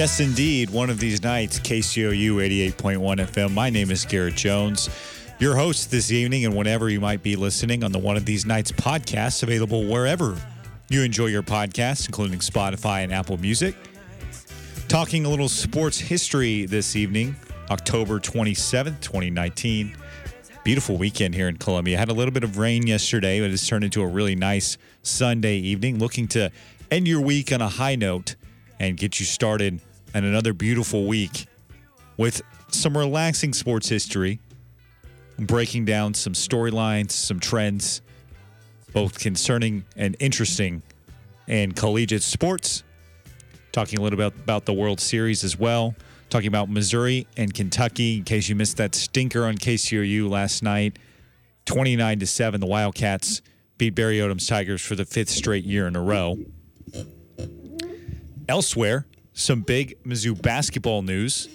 Yes, indeed. One of these nights, KCOU 88.1 FM. My name is Garrett Jones, your host this evening, and whenever you might be listening on the One of These Nights podcast, available wherever you enjoy your podcasts, including Spotify and Apple Music. Talking a little sports history this evening, October 27th, 2019. Beautiful weekend here in Columbia. Had a little bit of rain yesterday, but it's turned into a really nice Sunday evening. Looking to end your week on a high note and get you started on another beautiful week with some relaxing sports history, breaking down some storylines, some trends, both concerning and interesting in collegiate sports. Talking a little bit about the World Series as well. Talking about Missouri and Kentucky. In case you missed that stinker on KCOU last night, 29 to 7, the Wildcats beat Barry Odom's Tigers for the fifth straight year in a row. Elsewhere, some big Mizzou basketball news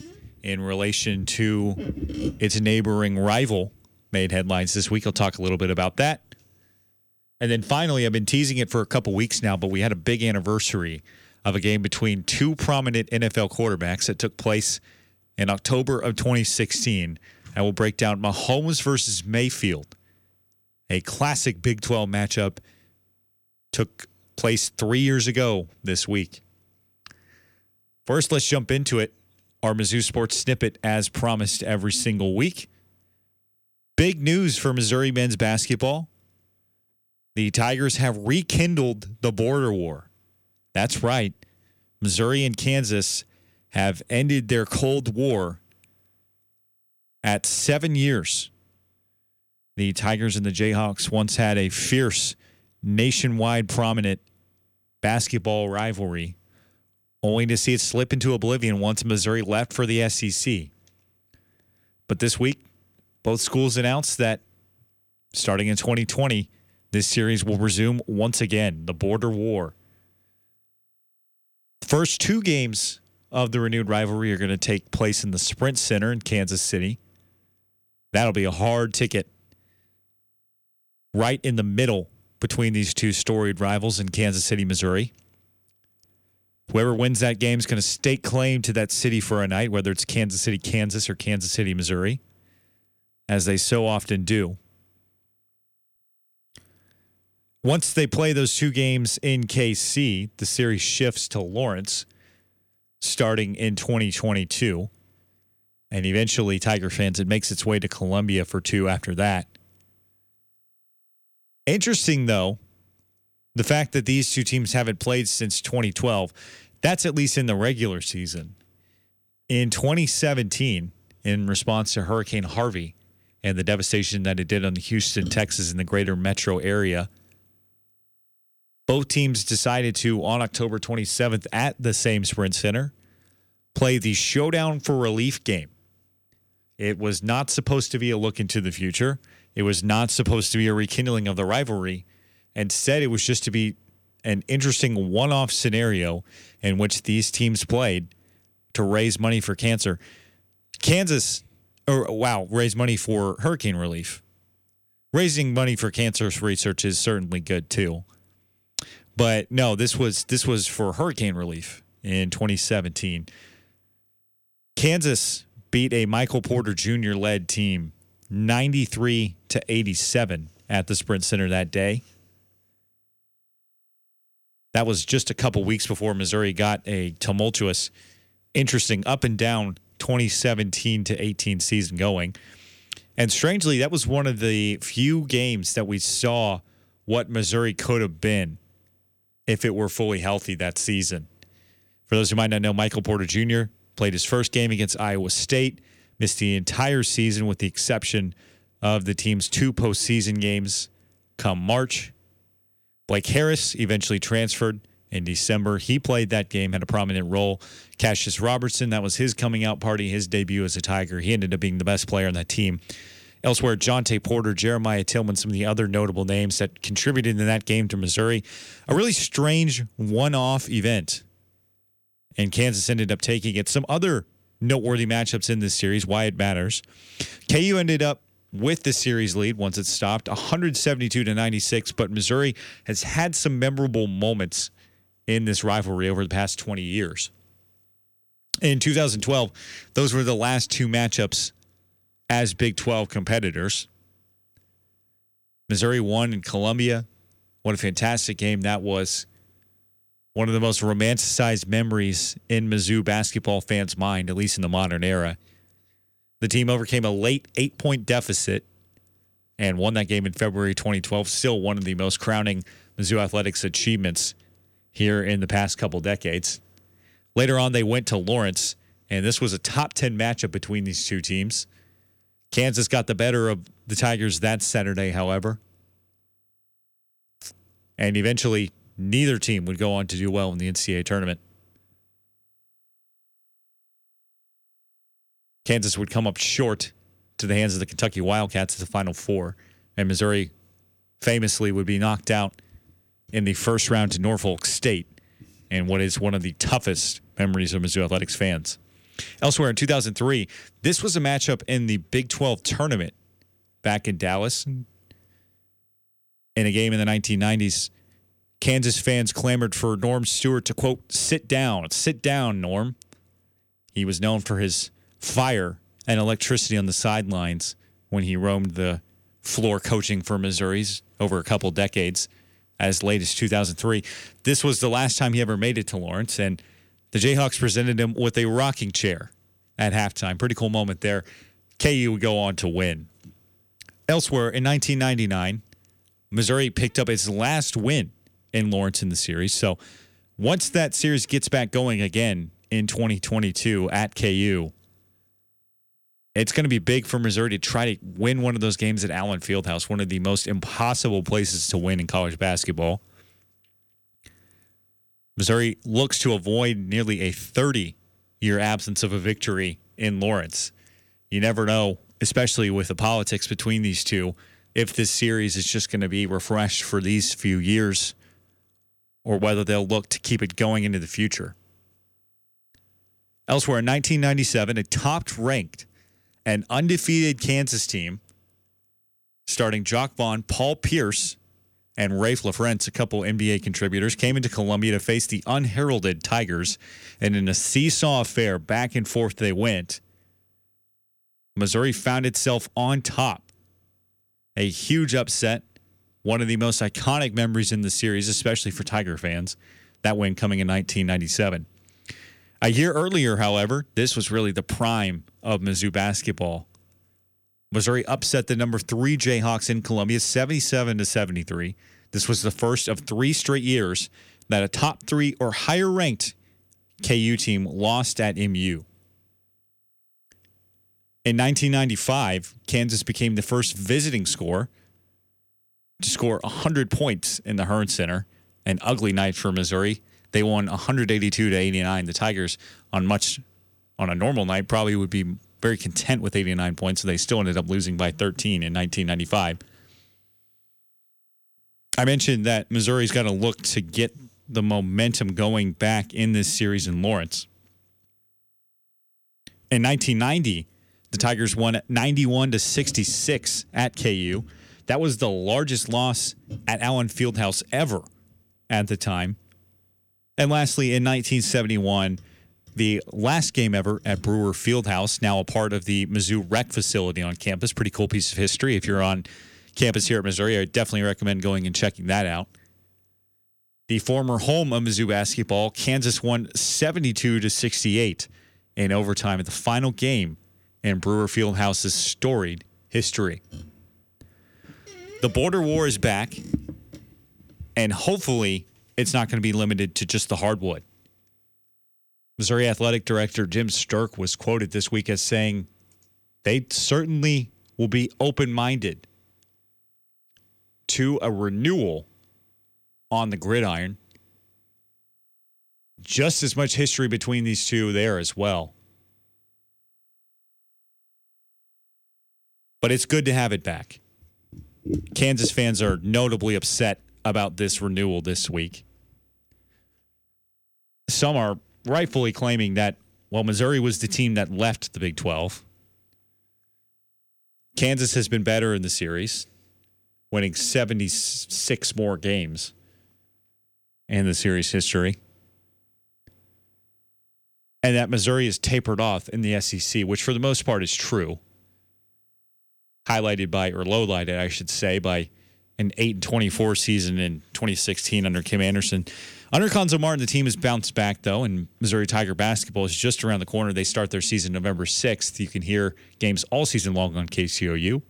in relation to its neighboring rival made headlines this week. I'll talk a little bit about that. And then finally, I've been teasing it for a couple weeks now, but we had a big anniversary of a game between two prominent NFL quarterbacks that took place in October of 2016. I will break down Mahomes versus Mayfield, a classic Big 12 matchup, took place three years ago this week. First, let's jump into it. Our Mizzou Sports Snippet, as promised every single week. Big news for Missouri men's basketball. The Tigers have rekindled the border war. That's right. Missouri and Kansas have ended their Cold War at seven years. The Tigers and the Jayhawks once had a fierce, nationwide prominent basketball rivalry only to see it slip into oblivion once Missouri left for the SEC. But this week, both schools announced that starting in 2020, this series will resume once again the border war. First two games of the renewed rivalry are going to take place in the Sprint Center in Kansas City. That'll be a hard ticket right in the middle between these two storied rivals in Kansas City, Missouri. Whoever wins that game is going to stake claim to that city for a night, whether it's Kansas City, Kansas, or Kansas City, Missouri, as they so often do. Once they play those two games in KC, the series shifts to Lawrence starting in 2022. And eventually, Tiger fans, it makes its way to Columbia for two after that. Interesting, though, the fact that these two teams haven't played since 2012, that's at least in the regular season. In 2017, in response to Hurricane Harvey and the devastation that it did on Houston, Texas, and the greater metro area, both teams decided to, on October 27th at the same Sprint Center, play the Showdown for Relief game. It was not supposed to be a look into the future. It was not supposed to be a rekindling of the rivalry and said it was just to be an interesting one off scenario in which these teams played to raise money for cancer. Kansas, or wow, raise money for hurricane relief. Raising money for cancer research is certainly good too. But no, this was this was for hurricane relief in 2017. Kansas beat a Michael Porter Jr. led team 93 to 87 at the Sprint Center that day. That was just a couple weeks before Missouri got a tumultuous, interesting up and down 2017 to 18 season going. And strangely, that was one of the few games that we saw what Missouri could have been if it were fully healthy that season. For those who might not know, Michael Porter Jr. played his first game against Iowa State, missed the entire season with the exception of the team's two postseason games come March. Blake Harris eventually transferred in December. He played that game, had a prominent role. Kassius Robertson, that was his coming out party, his debut as a Tiger. He ended up being the best player on that team. Elsewhere, Jontay Porter, Jeremiah Tilmon, some of the other notable names that contributed in that game to Missouri. A really strange one off event. And Kansas ended up taking it. Some other noteworthy matchups in this series, why it matters. KU ended up with the series lead once it stopped 172 to 96 but missouri has had some memorable moments in this rivalry over the past 20 years In 2012, those were the last two matchups as Big 12 competitors. Missouri won in Columbia. What a fantastic game that was. One of the most romanticized memories in Mizzou basketball fans' mind, at least in the modern era. The team overcame a late eight point deficit and won that game in February 2012. Still one of the most crowning Mizzou athletics achievements here in the past couple decades. Later on, they went to Lawrence, and this was a top 10 matchup between these two teams. Kansas got the better of the Tigers that Saturday, however. And eventually, neither team would go on to do well in the NCAA tournament. Kansas would come up short to the hands of the Kentucky Wildcats at the Final Four, and Missouri famously would be knocked out in the first round to Norfolk State in what is one of the toughest memories of Mizzou Athletics fans. Elsewhere in 2003, this was a matchup in the Big 12 tournament back in Dallas. In a game in the 1990s, Kansas fans clamored for Norm Stewart to, quote, sit down. Sit down, Norm. He was known for his fire and electricity on the sidelines when he roamed the floor coaching for Missouri's over a couple decades as late as 2003. This was the last time he ever made it to Lawrence, and the Jayhawks presented him with a rocking chair at halftime. Pretty cool moment there. KU would go on to win. Elsewhere in 1999, Missouri picked up its last win in Lawrence in the series. So once that series gets back going again in 2022 at KU, it's going to be big for Missouri to try to win one of those games at Allen Fieldhouse, one of the most impossible places to win in college basketball. Missouri looks to avoid nearly a 30 year absence of a victory in Lawrence. You never know, especially with the politics between these two, if this series is just going to be refreshed for these few years or whether they'll look to keep it going into the future. Elsewhere in 1997, a top ranked an undefeated Kansas team starting Jacque Vaughn, Paul Pierce, and Raef LaFrentz, a couple NBA contributors, came into Columbia to face the unheralded Tigers. And in a seesaw affair, back and forth they went. Missouri found itself on top. A huge upset, one of the most iconic memories in the series, especially for Tiger fans. That win coming in 1997. A year earlier, however, this was really the prime of Mizzou basketball. Missouri upset the number three Jayhawks in Columbia, 77 to 73. This was the first of three straight years that a top three or higher ranked KU team lost at MU. In 1995, Kansas became the first visiting score to score 100 points in the Hearnes Center. An ugly night for Missouri. They won 182 to 89. The Tigers on much on a normal night probably would be very content with 89 points. So they still ended up losing by 13 in 1995. I mentioned that Missouri's got to look to get the momentum going back in this series in Lawrence. In 1990, the Tigers won 91 to 66 at KU. That was the largest loss at Allen Fieldhouse ever at the time. And lastly, in 1971, the last game ever at Brewer Fieldhouse, now a part of the Mizzou Rec facility on campus. Pretty cool piece of history. If you're on campus here at Missouri, I definitely recommend going and checking that out. The former home of Mizzou basketball, Kansas won 72 to 68 in overtime at the final game in Brewer Fieldhouse's storied history. The border war is back, and hopefully it's not going to be limited to just the hardwood. Missouri Athletic Director Jim Sterk was quoted this week as saying they certainly will be open minded to a renewal on the gridiron. Just as much history between these two there as well. But it's good to have it back. Kansas fans are notably upset about this renewal this week. Some are rightfully claiming that, well, Missouri was the team that left the Big 12. Kansas has been better in the series, winning 76 more games in the series history. and that Missouri is tapered off in the SEC, which for the most part is true. Highlighted by, or lowlighted, I should say, by an 8 24 season in 2016 under Kim Anderson. Under Cuonzo Martin, the team has bounced back, though, and Missouri Tiger basketball is just around the corner. They start their season November 6th. You can hear games all season long on KCOU.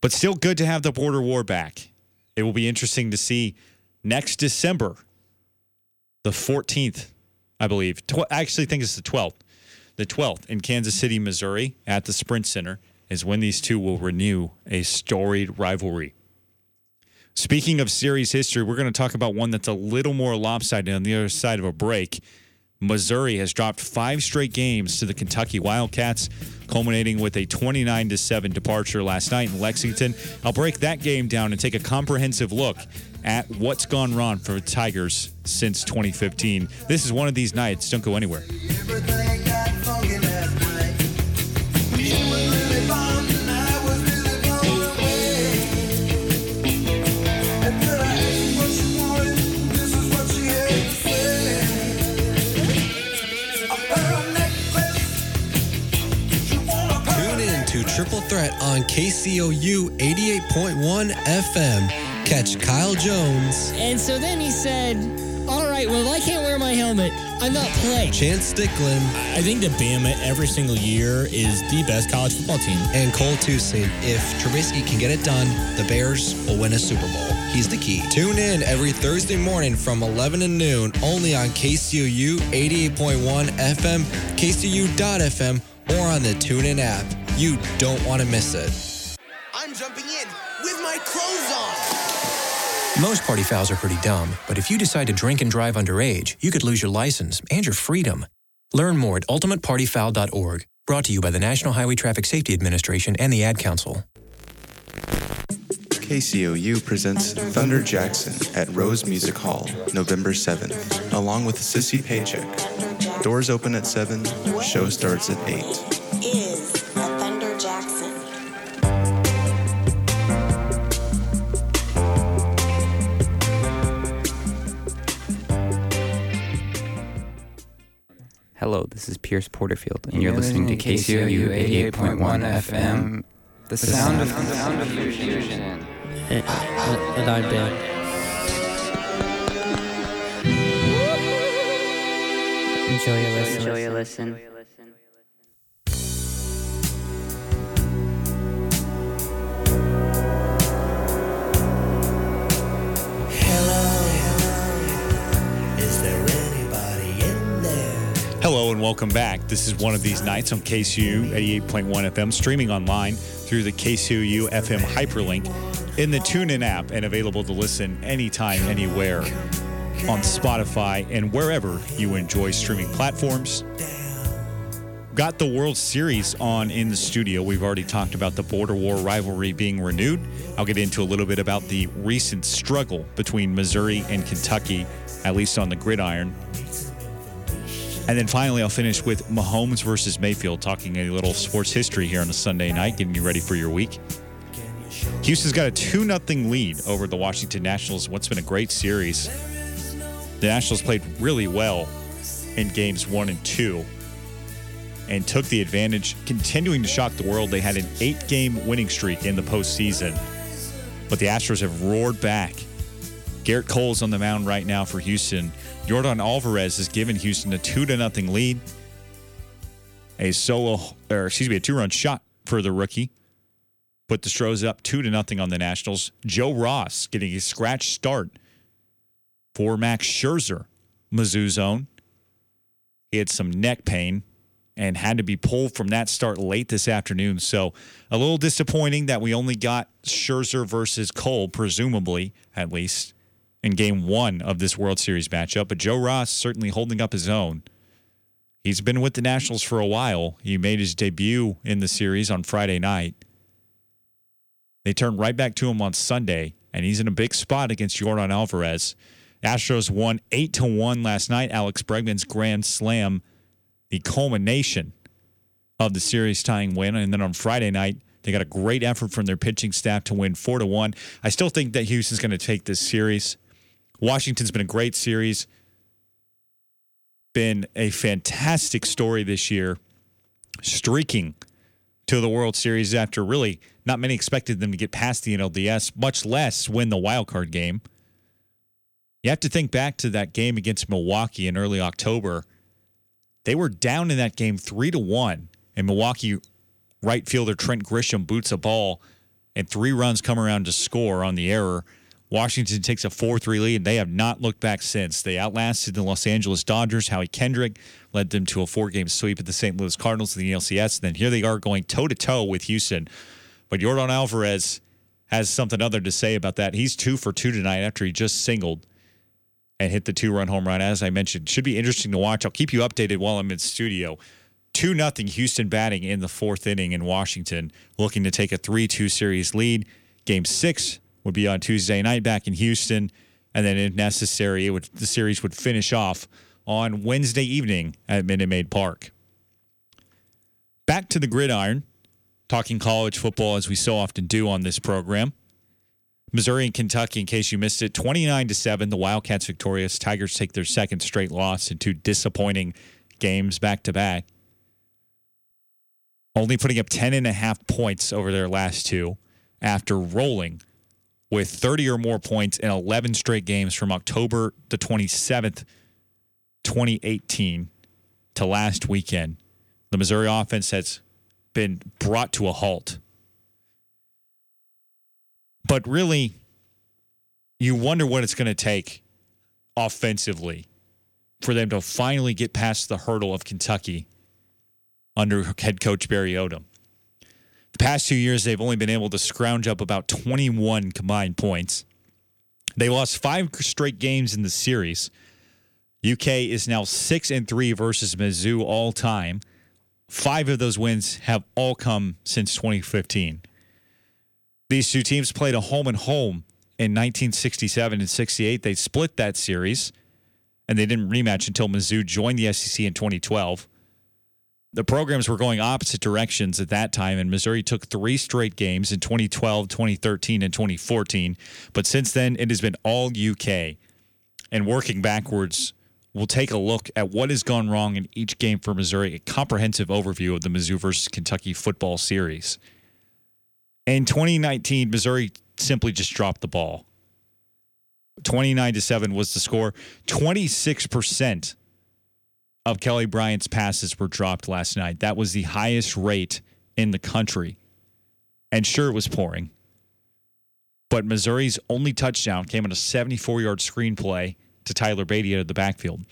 But still good to have the border war back. It will be interesting to see next December, the 14th, I believe. Tw- I actually think it's the 12th. The 12th in Kansas City, Missouri, at the Sprint Center, is when these two will renew a storied rivalry. Speaking of series history, we're going to talk about one that's a little more lopsided on the other side of a break. Missouri has dropped five straight games to the Kentucky Wildcats, culminating with a 29 7 departure last night in Lexington. I'll break that game down and take a comprehensive look at what's gone wrong for the Tigers since 2015. This is one of these nights. Don't go anywhere. Threat on KCOU 88.1 FM. Catch Kyle Jones, And so then he said, All right, well, I can't wear my helmet, I'm not playing. Chance Sticklin, I think that Bama every single year is the best college football team. and Cole Tucson. If Trubisky can get it done, the Bears will win a Super Bowl. He's the key. Tune in every Thursday morning from 11 to noon only on KCOU 88.1 FM, KCOU.FM, or on the TuneIn app. You don't want to miss it. I'm jumping in with my clothes on. Most party fouls are pretty dumb, but if you decide to drink and drive underage, you could lose your license and your freedom. Learn more at ultimatepartyfoul.org. Brought to you by the National Highway Traffic Safety Administration and the Ad Council. KCOU presents Thunder Jackson at Rose Music Hall, November 7th, along with Sissy Paycheck. Doors open at 7, show starts at 8. Hello, this is Pierce Porterfield, and you're listening to KCOU 88.1 FM. The sound of fusion. Uh, uh, and, and I'm dead. Enjoy your listen. Enjoy your listen. And welcome back. This is one of these nights on KCOU 88.1 FM, streaming online through the KCOU FM hyperlink in the TuneIn app and available to listen anytime, anywhere on Spotify and wherever you enjoy streaming platforms. Got the World Series on in the studio. We've already talked about the border war rivalry being renewed. I'll get into a little bit about the recent struggle between Missouri and Kentucky, at least on the gridiron. And then finally, I'll finish with Mahomes versus Mayfield, talking a little sports history here on a Sunday night, getting you ready for your week. Houston's got a 2 0 lead over the Washington Nationals, what's been a great series. The Nationals played really well in games one and two and took the advantage, continuing to shock the world. They had an eight game winning streak in the postseason, but the Astros have roared back. Gerrit Cole's on the mound right now for Houston. Jordan Alvarez has given Houston a two to nothing lead. A solo, or excuse me, a two run shot for the rookie. Put the Stros up two to nothing on the Nationals. Joe Ross getting a scratch start for Max Scherzer, Mizzou's own. He had some neck pain and had to be pulled from that start late this afternoon. So a little disappointing that we only got Scherzer versus Cole, presumably, at least, in game one of this World Series matchup. But Joe Ross certainly holding up his own. He's been with the Nationals for a while. He made his debut in the series on Friday night. They turned right back to him on Sunday, and he's in a big spot against Jordan Alvarez. Astros won 8 to 1 last night. Alex Bregman's grand slam, the culmination of the series tying win. And then on Friday night, they got a great effort from their pitching staff to win 4 to 1. I still think that Houston's going to take this series. Washington's been a great series. been a fantastic story this year, streaking to the World Series after really not many expected them to get past the NLDS, much less win the wild card game. You have to think back to that game against Milwaukee in early October. They were down in that game three to one, and Milwaukee right fielder Trent Grisham boots a ball, and three runs come around to score on the error. Washington takes a 4 3 lead, they have not looked back since. They outlasted the Los Angeles Dodgers. Howie Kendrick led them to a four game sweep at the St. Louis Cardinals in the ALCS. And then here they are going toe to toe with Houston. But Jordan Alvarez has something other to say about that. He's two for two tonight after he just singled and hit the two run home run. As I mentioned, should be interesting to watch. I'll keep you updated while I'm in studio. 2 nothing Houston batting in the fourth inning in Washington, looking to take a 3 2 series lead. Game six would be on Tuesday night back in Houston. And then, if necessary, it would the series would finish off on Wednesday evening at Minute Maid Park. Back to the gridiron, talking college football as we so often do on this program. Missouri and Kentucky, in case you missed it, 29 to 7. The Wildcats victorious. Tigers take their second straight loss in two disappointing games back to back. Only putting up 10 and a half points over their last two after rolling with 30 or more points in 11 straight games from October the 27th, 2018 to last weekend. The Missouri offense has been brought to a halt. But really, you wonder what it's going to take offensively for them to finally get past the hurdle of Kentucky under head coach Barry Odom. The past two years, they've only been able to scrounge up about 21 combined points. They lost five straight games in the series. UK is now six and three versus Mizzou all time. Five of those wins have all come since 2015. These two teams played a home and home in 1967 and 68. They split that series, and they didn't rematch until Mizzou joined the SEC in 2012. The programs were going opposite directions at that time, and Missouri took three straight games in 2012, 2013, and 2014. But since then, it has been all UK. And working backwards, we'll take a look at what has gone wrong in each game for Missouri, a comprehensive overview of the Mizzou versus Kentucky football series. In 2019, Missouri simply just dropped the ball. 29 to 7 was the score. 26% of Kelly Bryant's passes were dropped last night. That was the highest rate in the country. And sure, it was pouring. But Missouri's only touchdown came on a 74 yard screenplay to Tyler Badie out of the backfield.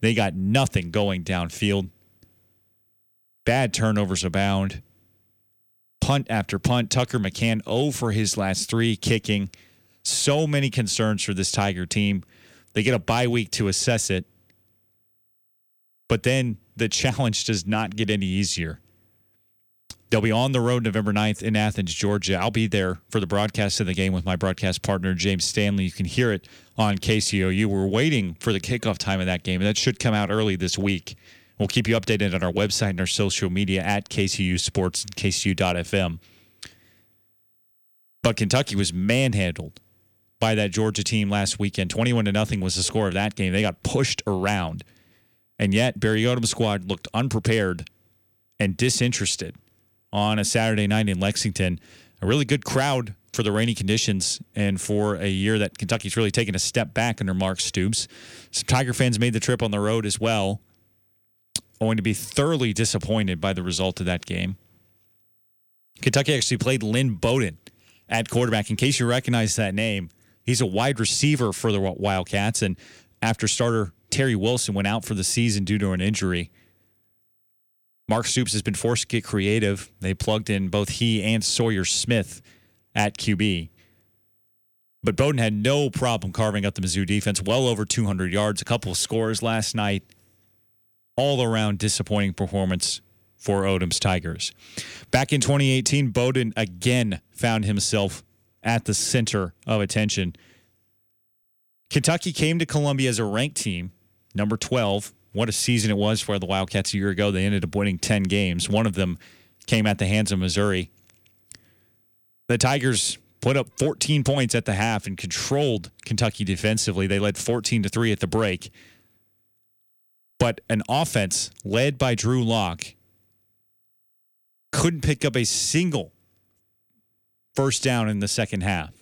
They got nothing going downfield. Bad turnovers abound. Punt after punt. Tucker McCann 0 for his last three kicking. So many concerns for this Tiger team. They get a bye week to assess it. But then the challenge does not get any easier. They'll be on the road November 9th in Athens, Georgia. I'll be there for the broadcast of the game with my broadcast partner, James Stanley. You can hear it on KCOU. We're waiting for the kickoff time of that game, and that should come out early this week. We'll keep you updated on our website and our social media at KCOU Sports and KCOU.FM. But Kentucky was manhandled by that Georgia team last weekend. 21 to nothing was the score of that game. They got pushed around. And yet, Barry Odom's squad looked unprepared and disinterested on a Saturday night in Lexington. A really good crowd for the rainy conditions and for a year that Kentucky's really taken a step back under Mark Stoops. Some Tiger fans made the trip on the road as well, going to be thoroughly disappointed by the result of that game. Kentucky actually played Lynn Bowden at quarterback. In case you recognize that name, he's a wide receiver for the Wildcats. And after starter Terry Wilson went out for the season due to an injury. Mark Stoops has been forced to get creative. They plugged in both he and Sawyer Smith at QB. But Bowden had no problem carving up the Mizzou defense, well over 200 yards, a couple of scores last night. All around disappointing performance for Odom's Tigers. Back in 2018, Bowden again found himself at the center of attention. Kentucky came to Columbia as a ranked team number 12. What a season it was for the Wildcats a year ago. They ended up winning 10 games. One of them came at the hands of Missouri. The Tigers put up 14 points at the half and controlled Kentucky defensively. They led 14 to 3 at the break. but an offense led by Drew Lock couldn't pick up a single first down in the second half.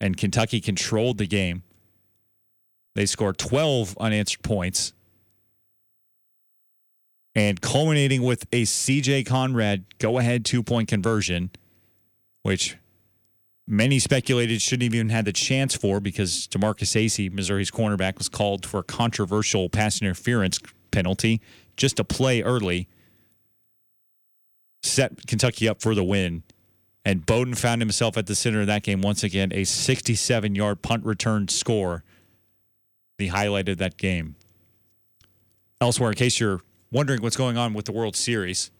And Kentucky controlled the game. They scored 12 unanswered points. And culminating with a CJ Conrad go ahead two point conversion, which many speculated shouldn't even had the chance for because DeMarkus Acy, Missouri's cornerback, was called for a controversial pass interference penalty just a play early. Set Kentucky up for the win. And Bowden found himself at the center of that game once again, a 67 yard punt return score. The highlight of that game. Elsewhere, in case you're wondering what's going on with the World Series,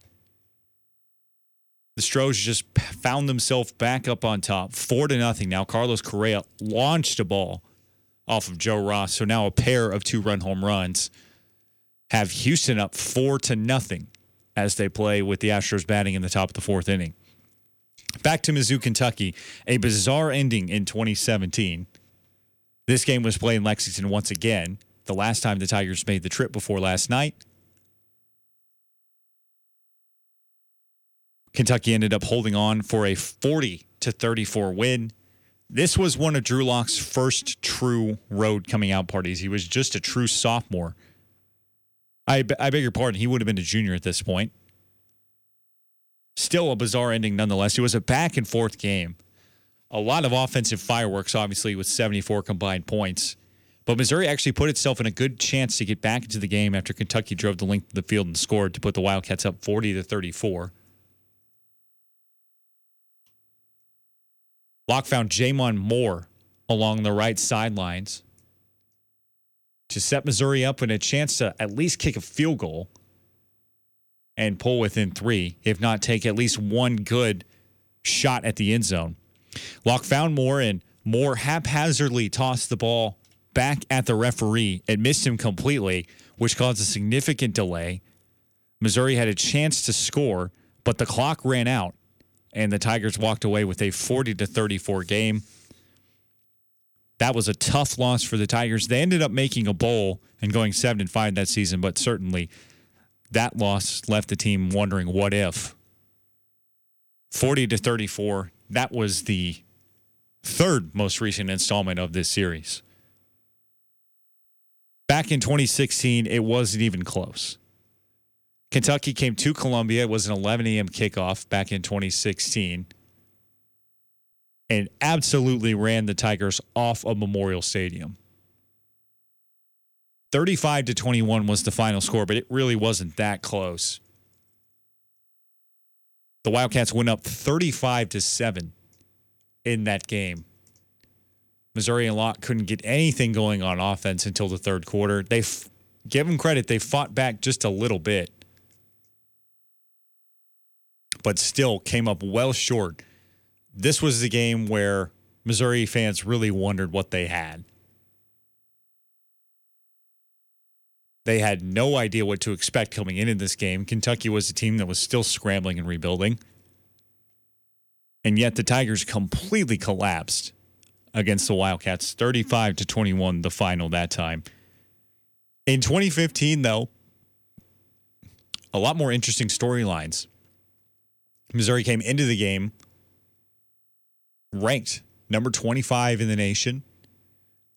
the Stros just found themselves back up on top, four to nothing. Now Carlos Correa launched a ball off of Joe Ross, so now a pair of two-run home runs have Houston up four to nothing as they play with the Astros batting in the top of the fourth inning. Back to Mizzou, Kentucky, a bizarre ending in 2017. This game was played in Lexington once again. The last time the Tigers made the trip before last night. Kentucky ended up holding on for a 40 to 34 win. This was one of Drew Lock's first true road coming out parties. He was just a true sophomore. I, I beg your pardon, he would have been a junior at this point. Still a bizarre ending nonetheless. It was a back and forth game. A lot of offensive fireworks, obviously, with 74 combined points. But Missouri actually put itself in a good chance to get back into the game after Kentucky drove the length of the field and scored to put the Wildcats up 40 to 34. Lock found J'Mon Moore along the right sidelines to set Missouri up with a chance to at least kick a field goal and pull within three, if not take at least one good shot at the end zone. Lock found Moore and Moore haphazardly tossed the ball back at the referee. and missed him completely, which caused a significant delay. Missouri had a chance to score, but the clock ran out and the Tigers walked away with a 40 to 34 game. That was a tough loss for the Tigers. They ended up making a bowl and going 7 and 5 that season, but certainly that loss left the team wondering what if. 40 to 34, that was the third most recent installment of this series. Back in 2016, it wasn't even close. Kentucky came to Columbia. It was an 11 a.m. kickoff back in 2016 and absolutely ran the Tigers off of Memorial Stadium. 35 to 21 was the final score, but it really wasn't that close. The Wildcats went up 35 to 7 in that game. Missouri and Lock couldn't get anything going on offense until the third quarter. They f- give them credit, they fought back just a little bit. But still came up well short. This was the game where Missouri fans really wondered what they had. They had no idea what to expect coming into this game. Kentucky was a team that was still scrambling and rebuilding. And yet the Tigers completely collapsed against the Wildcats, 35 to 21, the final that time. In 2015, though, a lot more interesting storylines. Missouri came into the game ranked number 25 in the nation.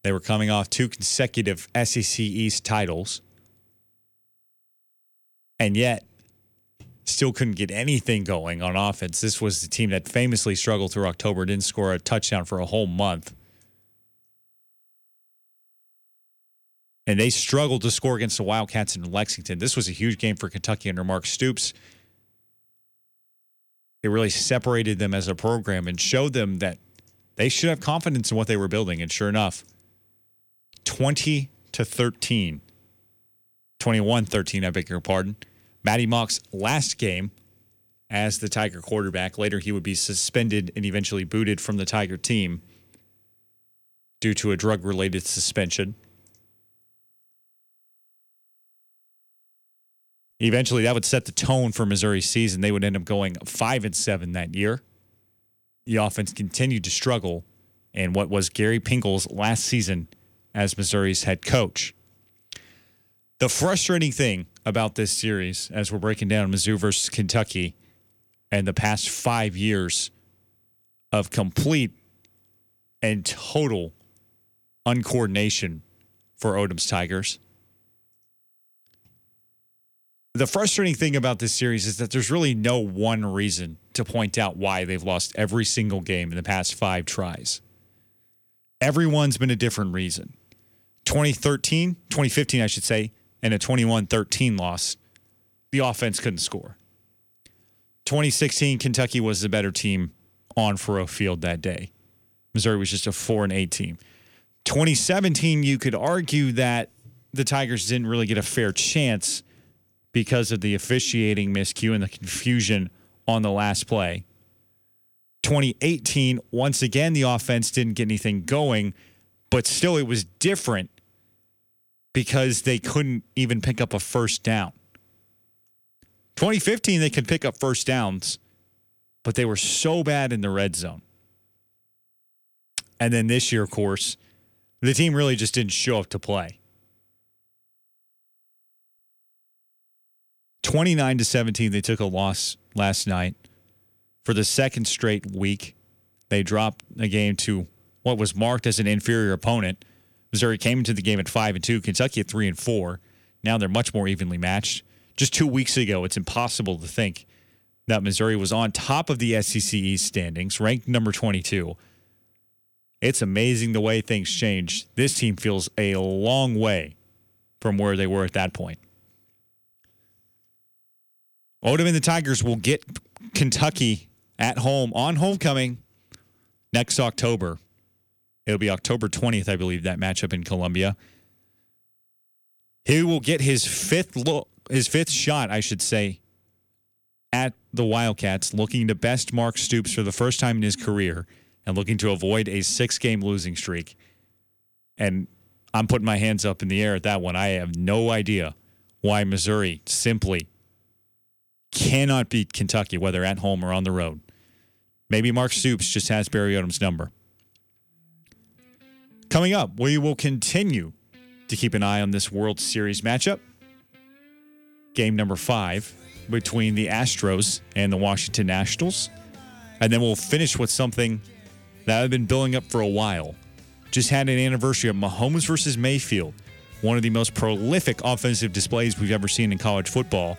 They were coming off two consecutive SEC East titles. And yet, still couldn't get anything going on offense. This was the team that famously struggled through October, didn't score a touchdown for a whole month. And they struggled to score against the Wildcats in Lexington. This was a huge game for Kentucky under Mark Stoops. It really separated them as a program and showed them that they should have confidence in what they were building. And sure enough, 20 to 13, 21 13, I beg your pardon. Maty Mauk's last game as the Tiger quarterback. Later, he would be suspended and eventually booted from the Tiger team due to a drug related suspension. Eventually, that would set the tone for Missouri's season. They would end up going five and seven that year. The offense continued to struggle in what was Gary Pinkel's last season as Missouri's head coach. The frustrating thing about this series, as we're breaking down Mizzou versus Kentucky and the past five years of complete and total uncoordination for Odom's Tigers. The frustrating thing about this series is that there's really no one reason to point out why they've lost every single game in the past five tries. Everyone's been a different reason. 2013, 2015, I should say, and a 21 13 loss, the offense couldn't score. 2016, Kentucky was the better team on Faurot Field that day. Missouri was just a 4 and 8 team. 2017, you could argue that the Tigers didn't really get a fair chance because of the officiating miscue and the confusion on the last play. 2018, once again, the offense didn't get anything going, but still it was different because they couldn't even pick up a first down. 2015, they could pick up first downs, but they were so bad in the red zone. And then this year, of course, the team really just didn't show up to play. 29 to 17, they took a loss last night. For the second straight week, they dropped a game to what was marked as an inferior opponent. Missouri came into the game at 5 and 2, Kentucky at 3 and 4. Now they're much more evenly matched. Just 2 weeks ago, it's impossible to think that Missouri was on top of the SEC East standings, ranked number 22. It's amazing the way things change. This team feels a long way from where they were at that point. Odom and the Tigers will get Kentucky at home on homecoming next October. It'll be October 20th, I believe, that matchup in Columbia. He will get his fifth look, his fifth shot, I should say, at the Wildcats, looking to best Mark Stoops for the first time in his career and looking to avoid a six game losing streak. And I'm putting my hands up in the air at that one. I have no idea why Missouri simply cannot beat Kentucky, whether at home or on the road. Maybe Mark Stoops just has Barry Odom's number. Coming up, we will continue to keep an eye on this World Series matchup. Game number five between the Astros and the Washington Nationals. And then we'll finish with something that I've been building up for a while. Just had an anniversary of Mahomes versus Mayfield, one of the most prolific offensive displays we've ever seen in college football.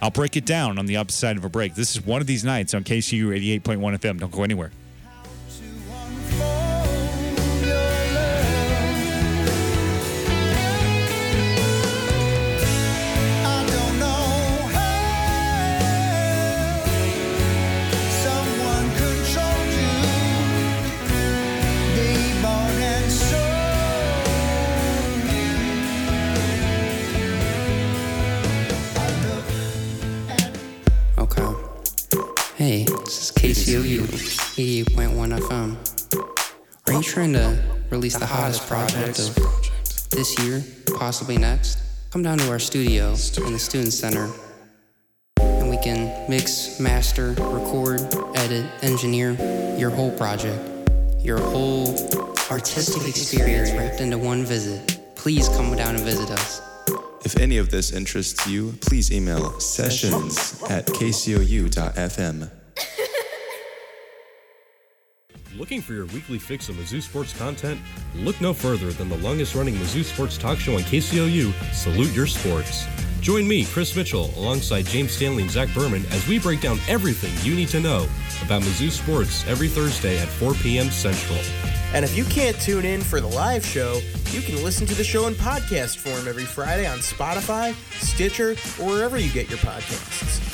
I'll break it down on the opposite side of a break. This is one of these nights on KCOU 88.1 FM. Don't go anywhere. 88.1 FM. Are you trying to release the hottest project of this year, possibly next? Come down to our studio in the Student Center and we can mix, master, record, edit, engineer your whole project, your whole artistic experience wrapped into one visit. Please come down and visit us. If any of this interests you, please email sessions at kcou.fm. Looking for your weekly fix of Mizzou sports content? Look no further than the longest running Mizzou sports talk show on KCOU, Salute Your Sports. Join me, Chris Mitchell, alongside James Stanley and Zach Berman as we break down everything you need to know about Mizzou sports every Thursday at 4 p.m. Central. And if you can't tune in for the live show, you can listen to the show in podcast form every Friday on Spotify, Stitcher, or wherever you get your podcasts.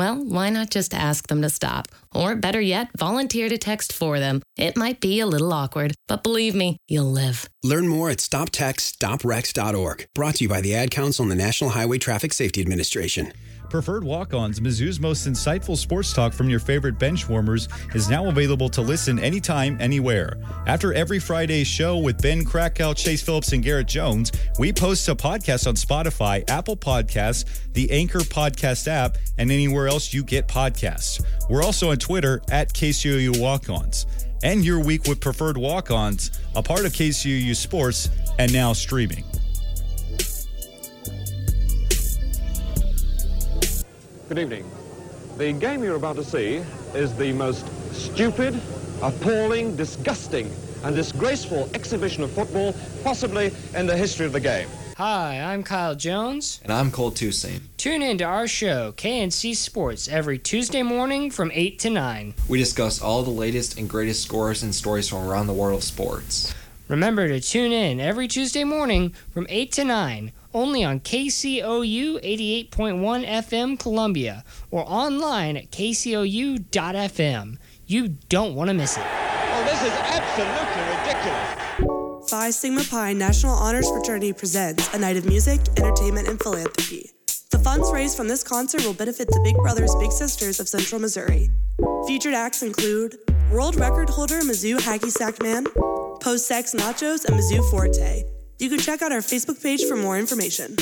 Well, why not just ask them to stop? Or better yet, volunteer to text for them. It might be a little awkward, but believe me, you'll live. Learn more at stoptextsstopwrecks.org. Brought to you by the Ad Council and the National Highway Traffic Safety Administration. Preferred Walk Ons, Mizzou's most insightful sports talk from your favorite bench warmers, is now available to listen anytime, anywhere. After every Friday's show with Ben Krakow, Chase Phillips, and Garrett Jones, we post a podcast on Spotify, Apple Podcasts, the Anchor Podcast app, and anywhere else you get podcasts. We're also on Twitter at KCOU Walk Ons. End your week with Preferred Walk Ons, a part of KCOU Sports, and now streaming. Good evening. The game you're about to see is the most stupid, appalling, disgusting, and disgraceful exhibition of football possibly in the history of the game. Hi, I'm Kyle Jones. And I'm Cole Toussaint. Tune in to our show, KNC Sports, every Tuesday morning from 8 to 9. We discuss all the latest and greatest scores and stories from around the world of sports. Remember to tune in every Tuesday morning from 8 to 9, only on KCOU 88.1 FM Columbia or online at kcou.fm. You don't want to miss it. Oh, this is absolutely ridiculous. Phi Sigma Pi National Honors Fraternity presents a night of music, entertainment, and philanthropy. The funds raised from this concert will benefit the Big Brothers Big Sisters of Central Missouri. Featured acts include world record holder Mizzou Hacky Sack Man, Post Sex Nachos, and Mizzou Forte. You can check out our Facebook page for more information.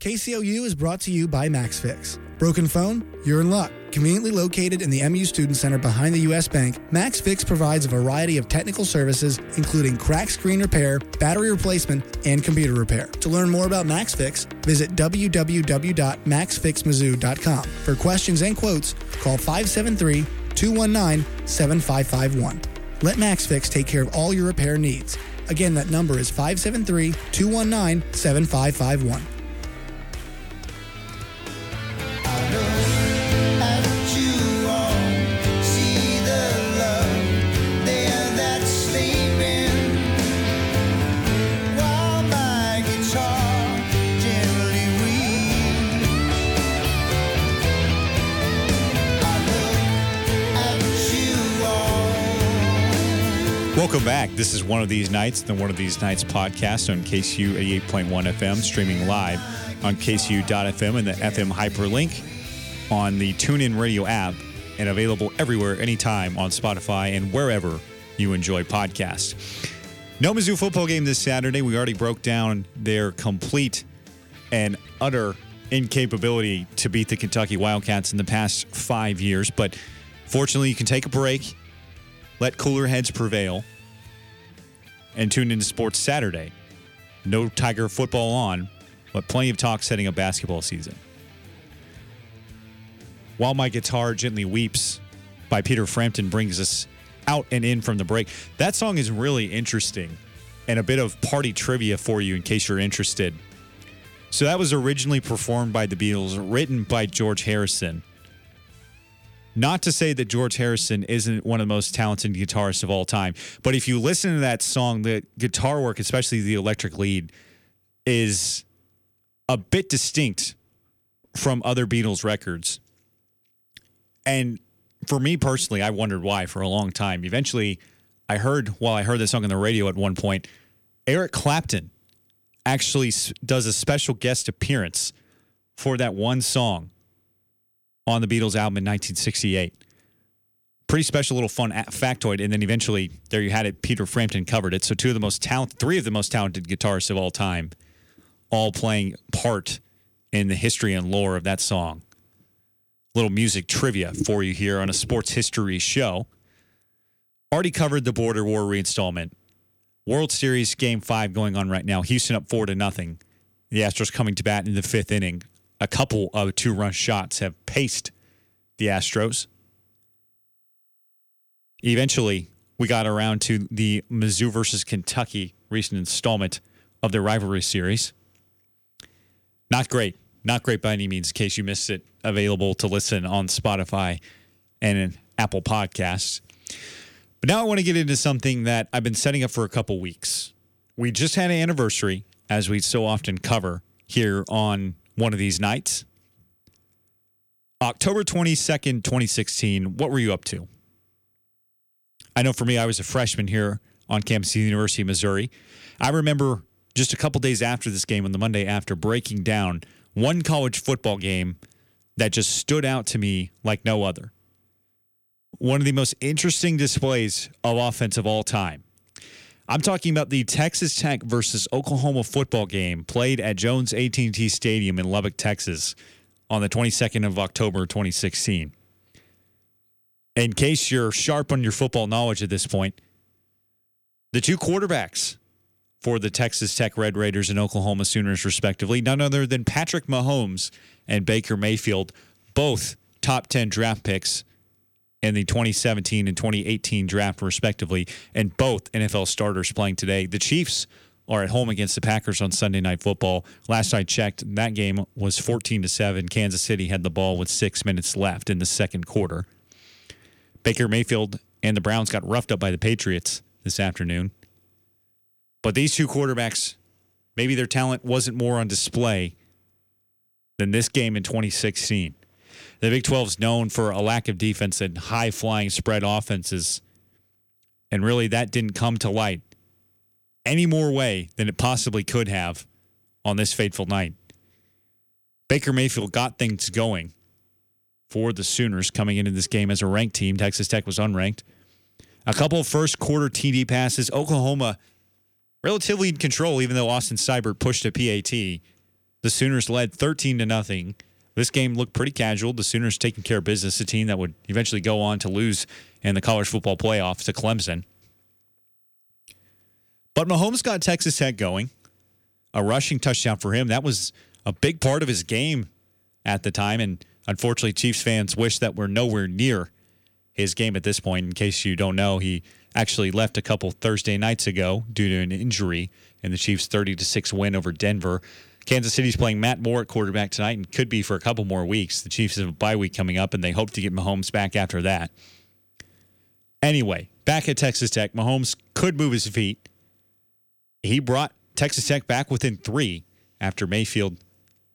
KCOU is brought to you by MaxFix. Broken phone? You're in luck. Conveniently located in the MU Student Center behind the U.S. Bank, MaxFix provides a variety of technical services, including crack screen repair, battery replacement, and computer repair. To learn more about MaxFix, visit www.maxfixmizzou.com. For questions and quotes, call 573 219 7551. Let MaxFix take care of all your repair needs. Again, that number is 573 219 7551. Welcome back. This is one of these nights, the one of these nights podcast on KCOU 88.1 FM, streaming live on KCOU.FM and the FM hyperlink on the TuneIn Radio app and available everywhere, anytime on Spotify and wherever you enjoy podcasts. No Mizzou football game this Saturday. We already broke down their complete and utter incapability to beat the Kentucky Wildcats in the past five years. But fortunately, you can take a break, let cooler heads prevail, and tune into Sports Saturday. No Tiger football on, but plenty of talk setting up basketball season. While My Guitar Gently Weeps by Peter Frampton brings us out and in from the break. That song is really interesting and a bit of party trivia for you in case you're interested. So that was originally performed by the Beatles, written by George Harrison. Not to say that George Harrison isn't one of the most talented guitarists of all time, but if you listen to that song, the guitar work, especially the electric lead, is a bit distinct from other Beatles records. And for me personally, I wondered why for a long time. Eventually, I heard while I heard the song on the radio at one point, Eric Clapton actually does a special guest appearance for that one song on the Beatles album in 1968. Pretty special little fun factoid. And then eventually, there you had it. Peter Frampton covered it. So two of the most talented, three of the most talented guitarists of all time, all playing part in the history and lore of that song. Little music trivia for you here on a sports history show. Already covered the border war reinstallment. World Series Game Five going on right now. Houston up four to nothing. The Astros coming to bat in the fifth inning. A couple of two-run shots have paced the Astros. Eventually, we got around to the Mizzou versus Kentucky recent installment of the rivalry series. Not great. Not great by any means, in case you missed it. Available to listen on Spotify and in Apple Podcasts. But now I want to get into something that I've been setting up for a couple weeks. We just had an anniversary, as we so often cover here on one of these nights. October 22nd, 2016. What were you up to? I know for me, I was a freshman here on campus of the University of Missouri. I remember just a couple days after this game, on the Monday after, breaking down one college football game that just stood out to me like no other. One of the most interesting displays of offense of all time. I'm talking about the Texas Tech versus Oklahoma football game played at Jones AT&T Stadium in Lubbock, Texas on the 22nd of October 2016. In case you're sharp on your football knowledge at this point, the two quarterbacks for the Texas Tech Red Raiders and Oklahoma Sooners, respectively, none other than Patrick Mahomes and Baker Mayfield, both top 10 draft picks in the 2017 and 2018 draft, respectively, and both NFL starters playing today. The Chiefs are at home against the Packers on Sunday Night Football. Last I checked, that game was 14 to 7. Kansas City had the ball with six minutes left in the second quarter. Baker Mayfield and the Browns got roughed up by the Patriots this afternoon. But these two quarterbacks, maybe their talent wasn't more on display than this game in 2016. The Big 12 is known for a lack of defense and high flying spread offenses. And really, that didn't come to light any more way than it possibly could have on this fateful night. Baker Mayfield got things going for the Sooners coming into this game as a ranked team. Texas Tech was unranked. A couple of first quarter TD passes. Oklahoma relatively in control, even though Austin Seibert pushed a PAT. The Sooners led 13 to nothing. This game looked pretty casual. The Sooners taking care of business, a team that would eventually go on to lose in the college football playoff to Clemson. But Mahomes got Texas Tech going. A rushing touchdown for him. That was a big part of his game at the time. And unfortunately, Chiefs fans wish that we're nowhere near his game at this point. In case you don't know, he actually left a couple Thursday nights ago due to an injury in the Chiefs' 30 to 6 win over Denver. Kansas City's playing Matt Moore at quarterback tonight and could be for a couple more weeks. The Chiefs have a bye week coming up, and they hope to get Mahomes back after that. Anyway, back at Texas Tech, Mahomes could move his feet. He brought Texas Tech back within three after Mayfield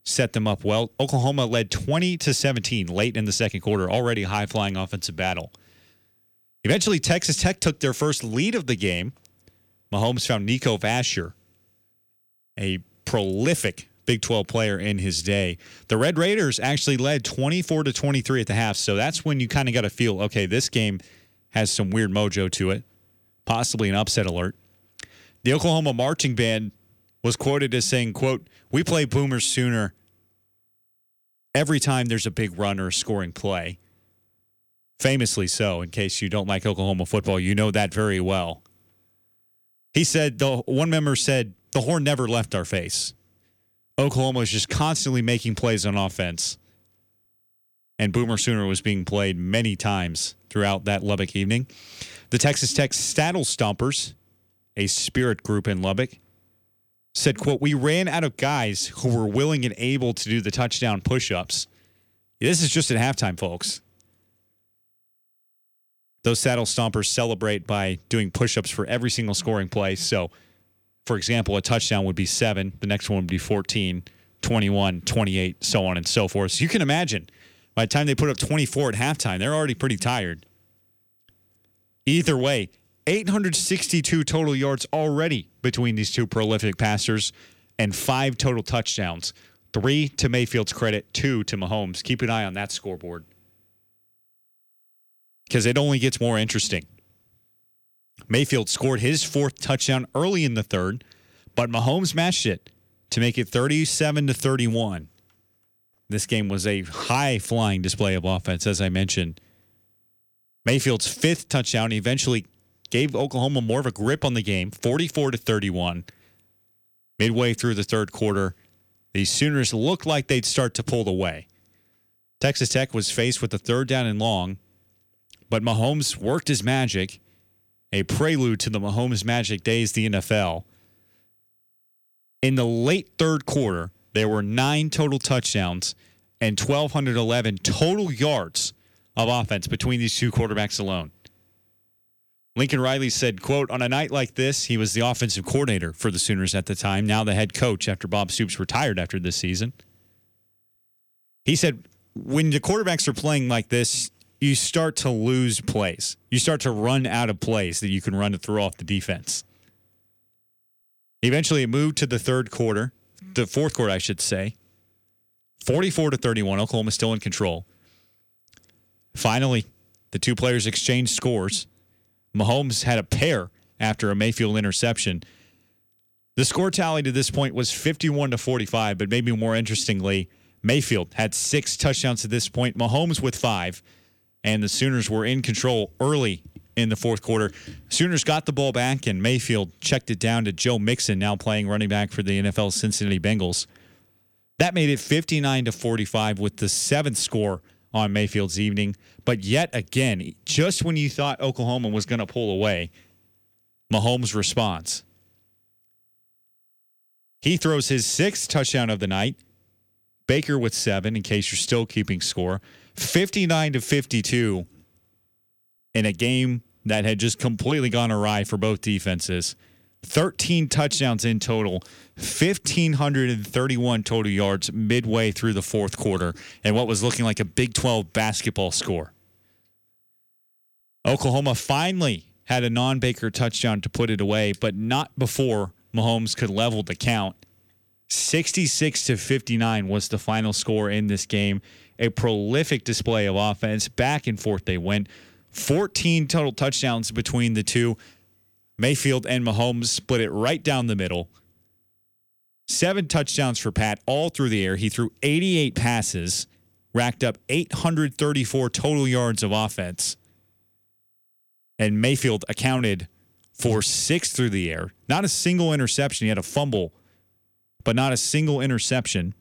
set them up well. Oklahoma led 20 to 17 late in the second quarter, already high flying offensive battle. Eventually, Texas Tech took their first lead of the game. Mahomes found Nico Vasher, a prolific Big 12 player in his day. The Red Raiders actually led 24 to 23 at the half, so that's when you kind of got to feel okay, this game has some weird mojo to it, possibly an upset alert. The Oklahoma marching band was quoted as saying, quote, "We play boomers sooner every time there's a big run or a scoring play." Famously so, in case you don't like Oklahoma football, you know that very well. He said the one member said the horn never left our face. Oklahoma was just constantly making plays on offense. And Boomer Sooner was being played many times throughout that Lubbock evening. The Texas Tech Saddle Stompers, a spirit group in Lubbock, said, quote, We ran out of guys who were willing and able to do the touchdown push-ups. This is just at halftime, folks. Those saddle stompers celebrate by doing push-ups for every single scoring play. So for example, a touchdown would be seven, the next one would be 14, 21, 28, so on and so forth. So you can imagine by the time they put up 24 at halftime, they're already pretty tired. Either way, 862 total yards already between these two prolific passers and five total touchdowns. Three to Mayfield's credit, two to Mahomes. Keep an eye on that scoreboard because it only gets more interesting. Mayfield scored his fourth touchdown early in the third, but Mahomes matched it to make it 37 to 31. This game was a high flying display of offense, as I mentioned. Mayfield's fifth touchdown eventually gave Oklahoma more of a grip on the game, 44 to 31. Midway through the third quarter, the Sooners looked like they'd start to pull away. Texas Tech was faced with a third down and long, but Mahomes worked his magic a prelude to the Mahomes Magic days, the NFL. In the late third quarter, there were nine total touchdowns and 1,211 total yards of offense between these two quarterbacks alone. Lincoln Riley said, quote, on a night like this, he was the offensive coordinator for the Sooners at the time, now the head coach after Bob Stoops retired after this season. He said, when the quarterbacks are playing like this, you start to lose plays. You start to run out of plays that you can run to throw off the defense. Eventually, it moved to the third quarter, the fourth quarter, I should say. 44 to 31. Oklahoma still in control. Finally, the two players exchanged scores. Mahomes had a pair after a Mayfield interception. The score tally to this point was 51 to 45, but maybe more interestingly, Mayfield had six touchdowns at this point, Mahomes with five, and the Sooners were in control early in the fourth quarter. Sooners got the ball back, and Mayfield checked it down to Joe Mixon, now playing running back for the NFL Cincinnati Bengals. That made it 59 to 45 with the seventh score on Mayfield's evening. But yet again, just when you thought Oklahoma was going to pull away, Mahomes responds. He throws his sixth touchdown of the night. Baker with seven, in case you're still keeping score. 59 to 52 in a game that had just completely gone awry for both defenses. 13 touchdowns in total, 1,531 total yards midway through the fourth quarter, and what was looking like a Big 12 basketball score. Oklahoma finally had a non Baker touchdown to put it away, but not before Mahomes could level the count. 66 to 59 was the final score in this game. A prolific display of offense. Back and forth they went. 14 total touchdowns between the two. Mayfield and Mahomes split it right down the middle. Seven touchdowns for Pat, all through the air. He threw 88 passes, racked up 834 total yards of offense. And Mayfield accounted for six through the air. Not a single interception. He had a fumble, but not a single interception.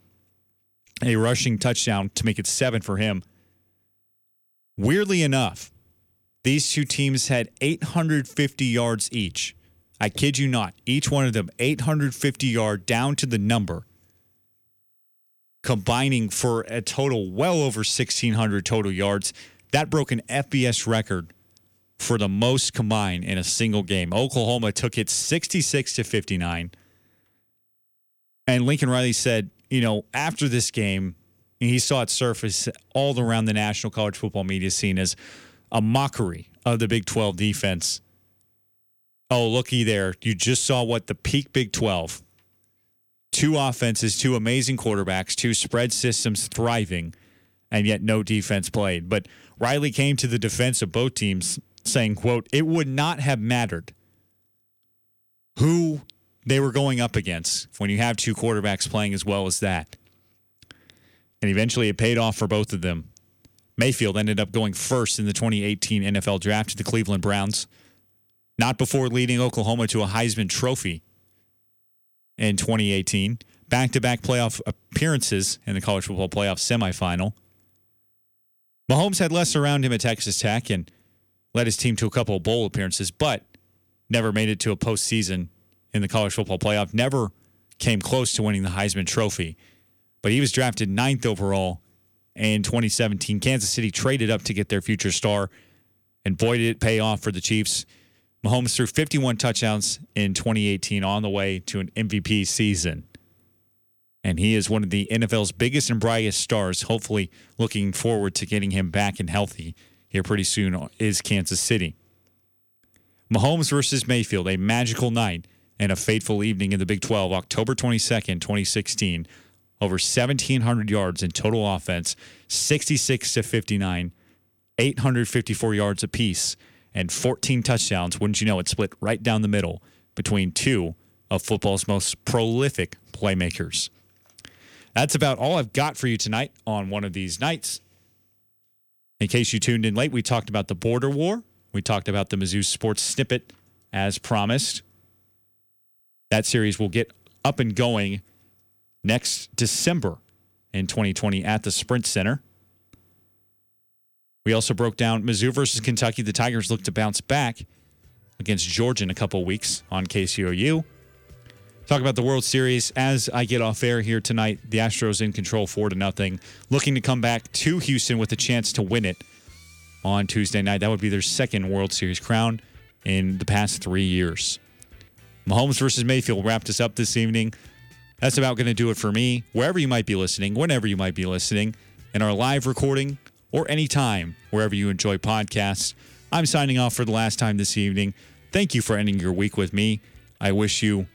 A rushing touchdown to make it seven for him. Weirdly enough, these two teams had 850 yards each. I kid you not. Each one of them 850 yard down to the number, combining for a total well over 1,600 total yards. That broke an FBS record for the most combined in a single game. Oklahoma took it 66 to 59. And Lincoln Riley said, you know, after this game, he saw it surface all around the national college football media scene as a mockery of the Big 12 defense. Oh, looky there. You just saw what the peak Big 12. Two offenses, two amazing quarterbacks, two spread systems thriving, and yet no defense played. But Riley came to the defense of both teams saying, quote, it would not have mattered who they were going up against when you have two quarterbacks playing as well as that. And eventually it paid off for both of them. Mayfield ended up going first in the 2018 NFL draft to the Cleveland Browns, not before leading Oklahoma to a Heisman Trophy in 2018. Back to back playoff appearances in the college football playoff semifinal. Mahomes had less around him at Texas Tech and led his team to a couple of bowl appearances, but never made it to a postseason in the college football playoff, never came close to winning the Heisman Trophy. But he was drafted ninth overall in 2017. Kansas City traded up to get their future star, and boy, did it pay off for the Chiefs. Mahomes threw 51 touchdowns in 2018 on the way to an MVP season. And he is one of the NFL's biggest and brightest stars. Hopefully, looking forward to getting him back and healthy here pretty soon is Kansas City. Mahomes versus Mayfield, a magical night and a fateful evening in the Big 12, October 22nd, 2016 over 1,700 yards in total offense, 66 to 59, 854 yards apiece, and 14 touchdowns. Wouldn't you know it split right down the middle between two of football's most prolific playmakers. That's about all I've got for you tonight on one of these nights. In case you tuned in late, we talked about the border war. We talked about the Mizzou Sports Snippet as promised. That series will get up and going next December in 2020 at the Sprint Center. We also broke down Mizzou versus Kentucky. The Tigers look to bounce back against Georgia in a couple weeks on KCOU. Talk about the World Series as I get off air here tonight. The Astros in control, four to nothing, looking to come back to Houston with a chance to win it on Tuesday night. That would be their second World Series crown in the past three years. Mahomes versus Mayfield wrapped us up this evening. That's about going to do it for me. Wherever you might be listening, whenever you might be listening, in our live recording or anytime wherever you enjoy podcasts. I'm signing off for the last time this evening. Thank you for ending your week with me. I wish you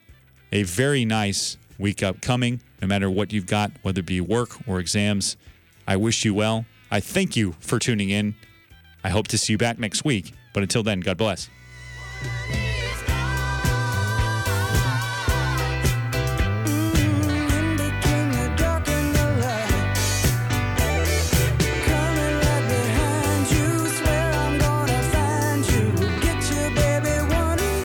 a very nice week upcoming, no matter what you've got, whether it be work or exams. I wish you well. I thank you for tuning in. I hope to see you back next week. But until then, God bless.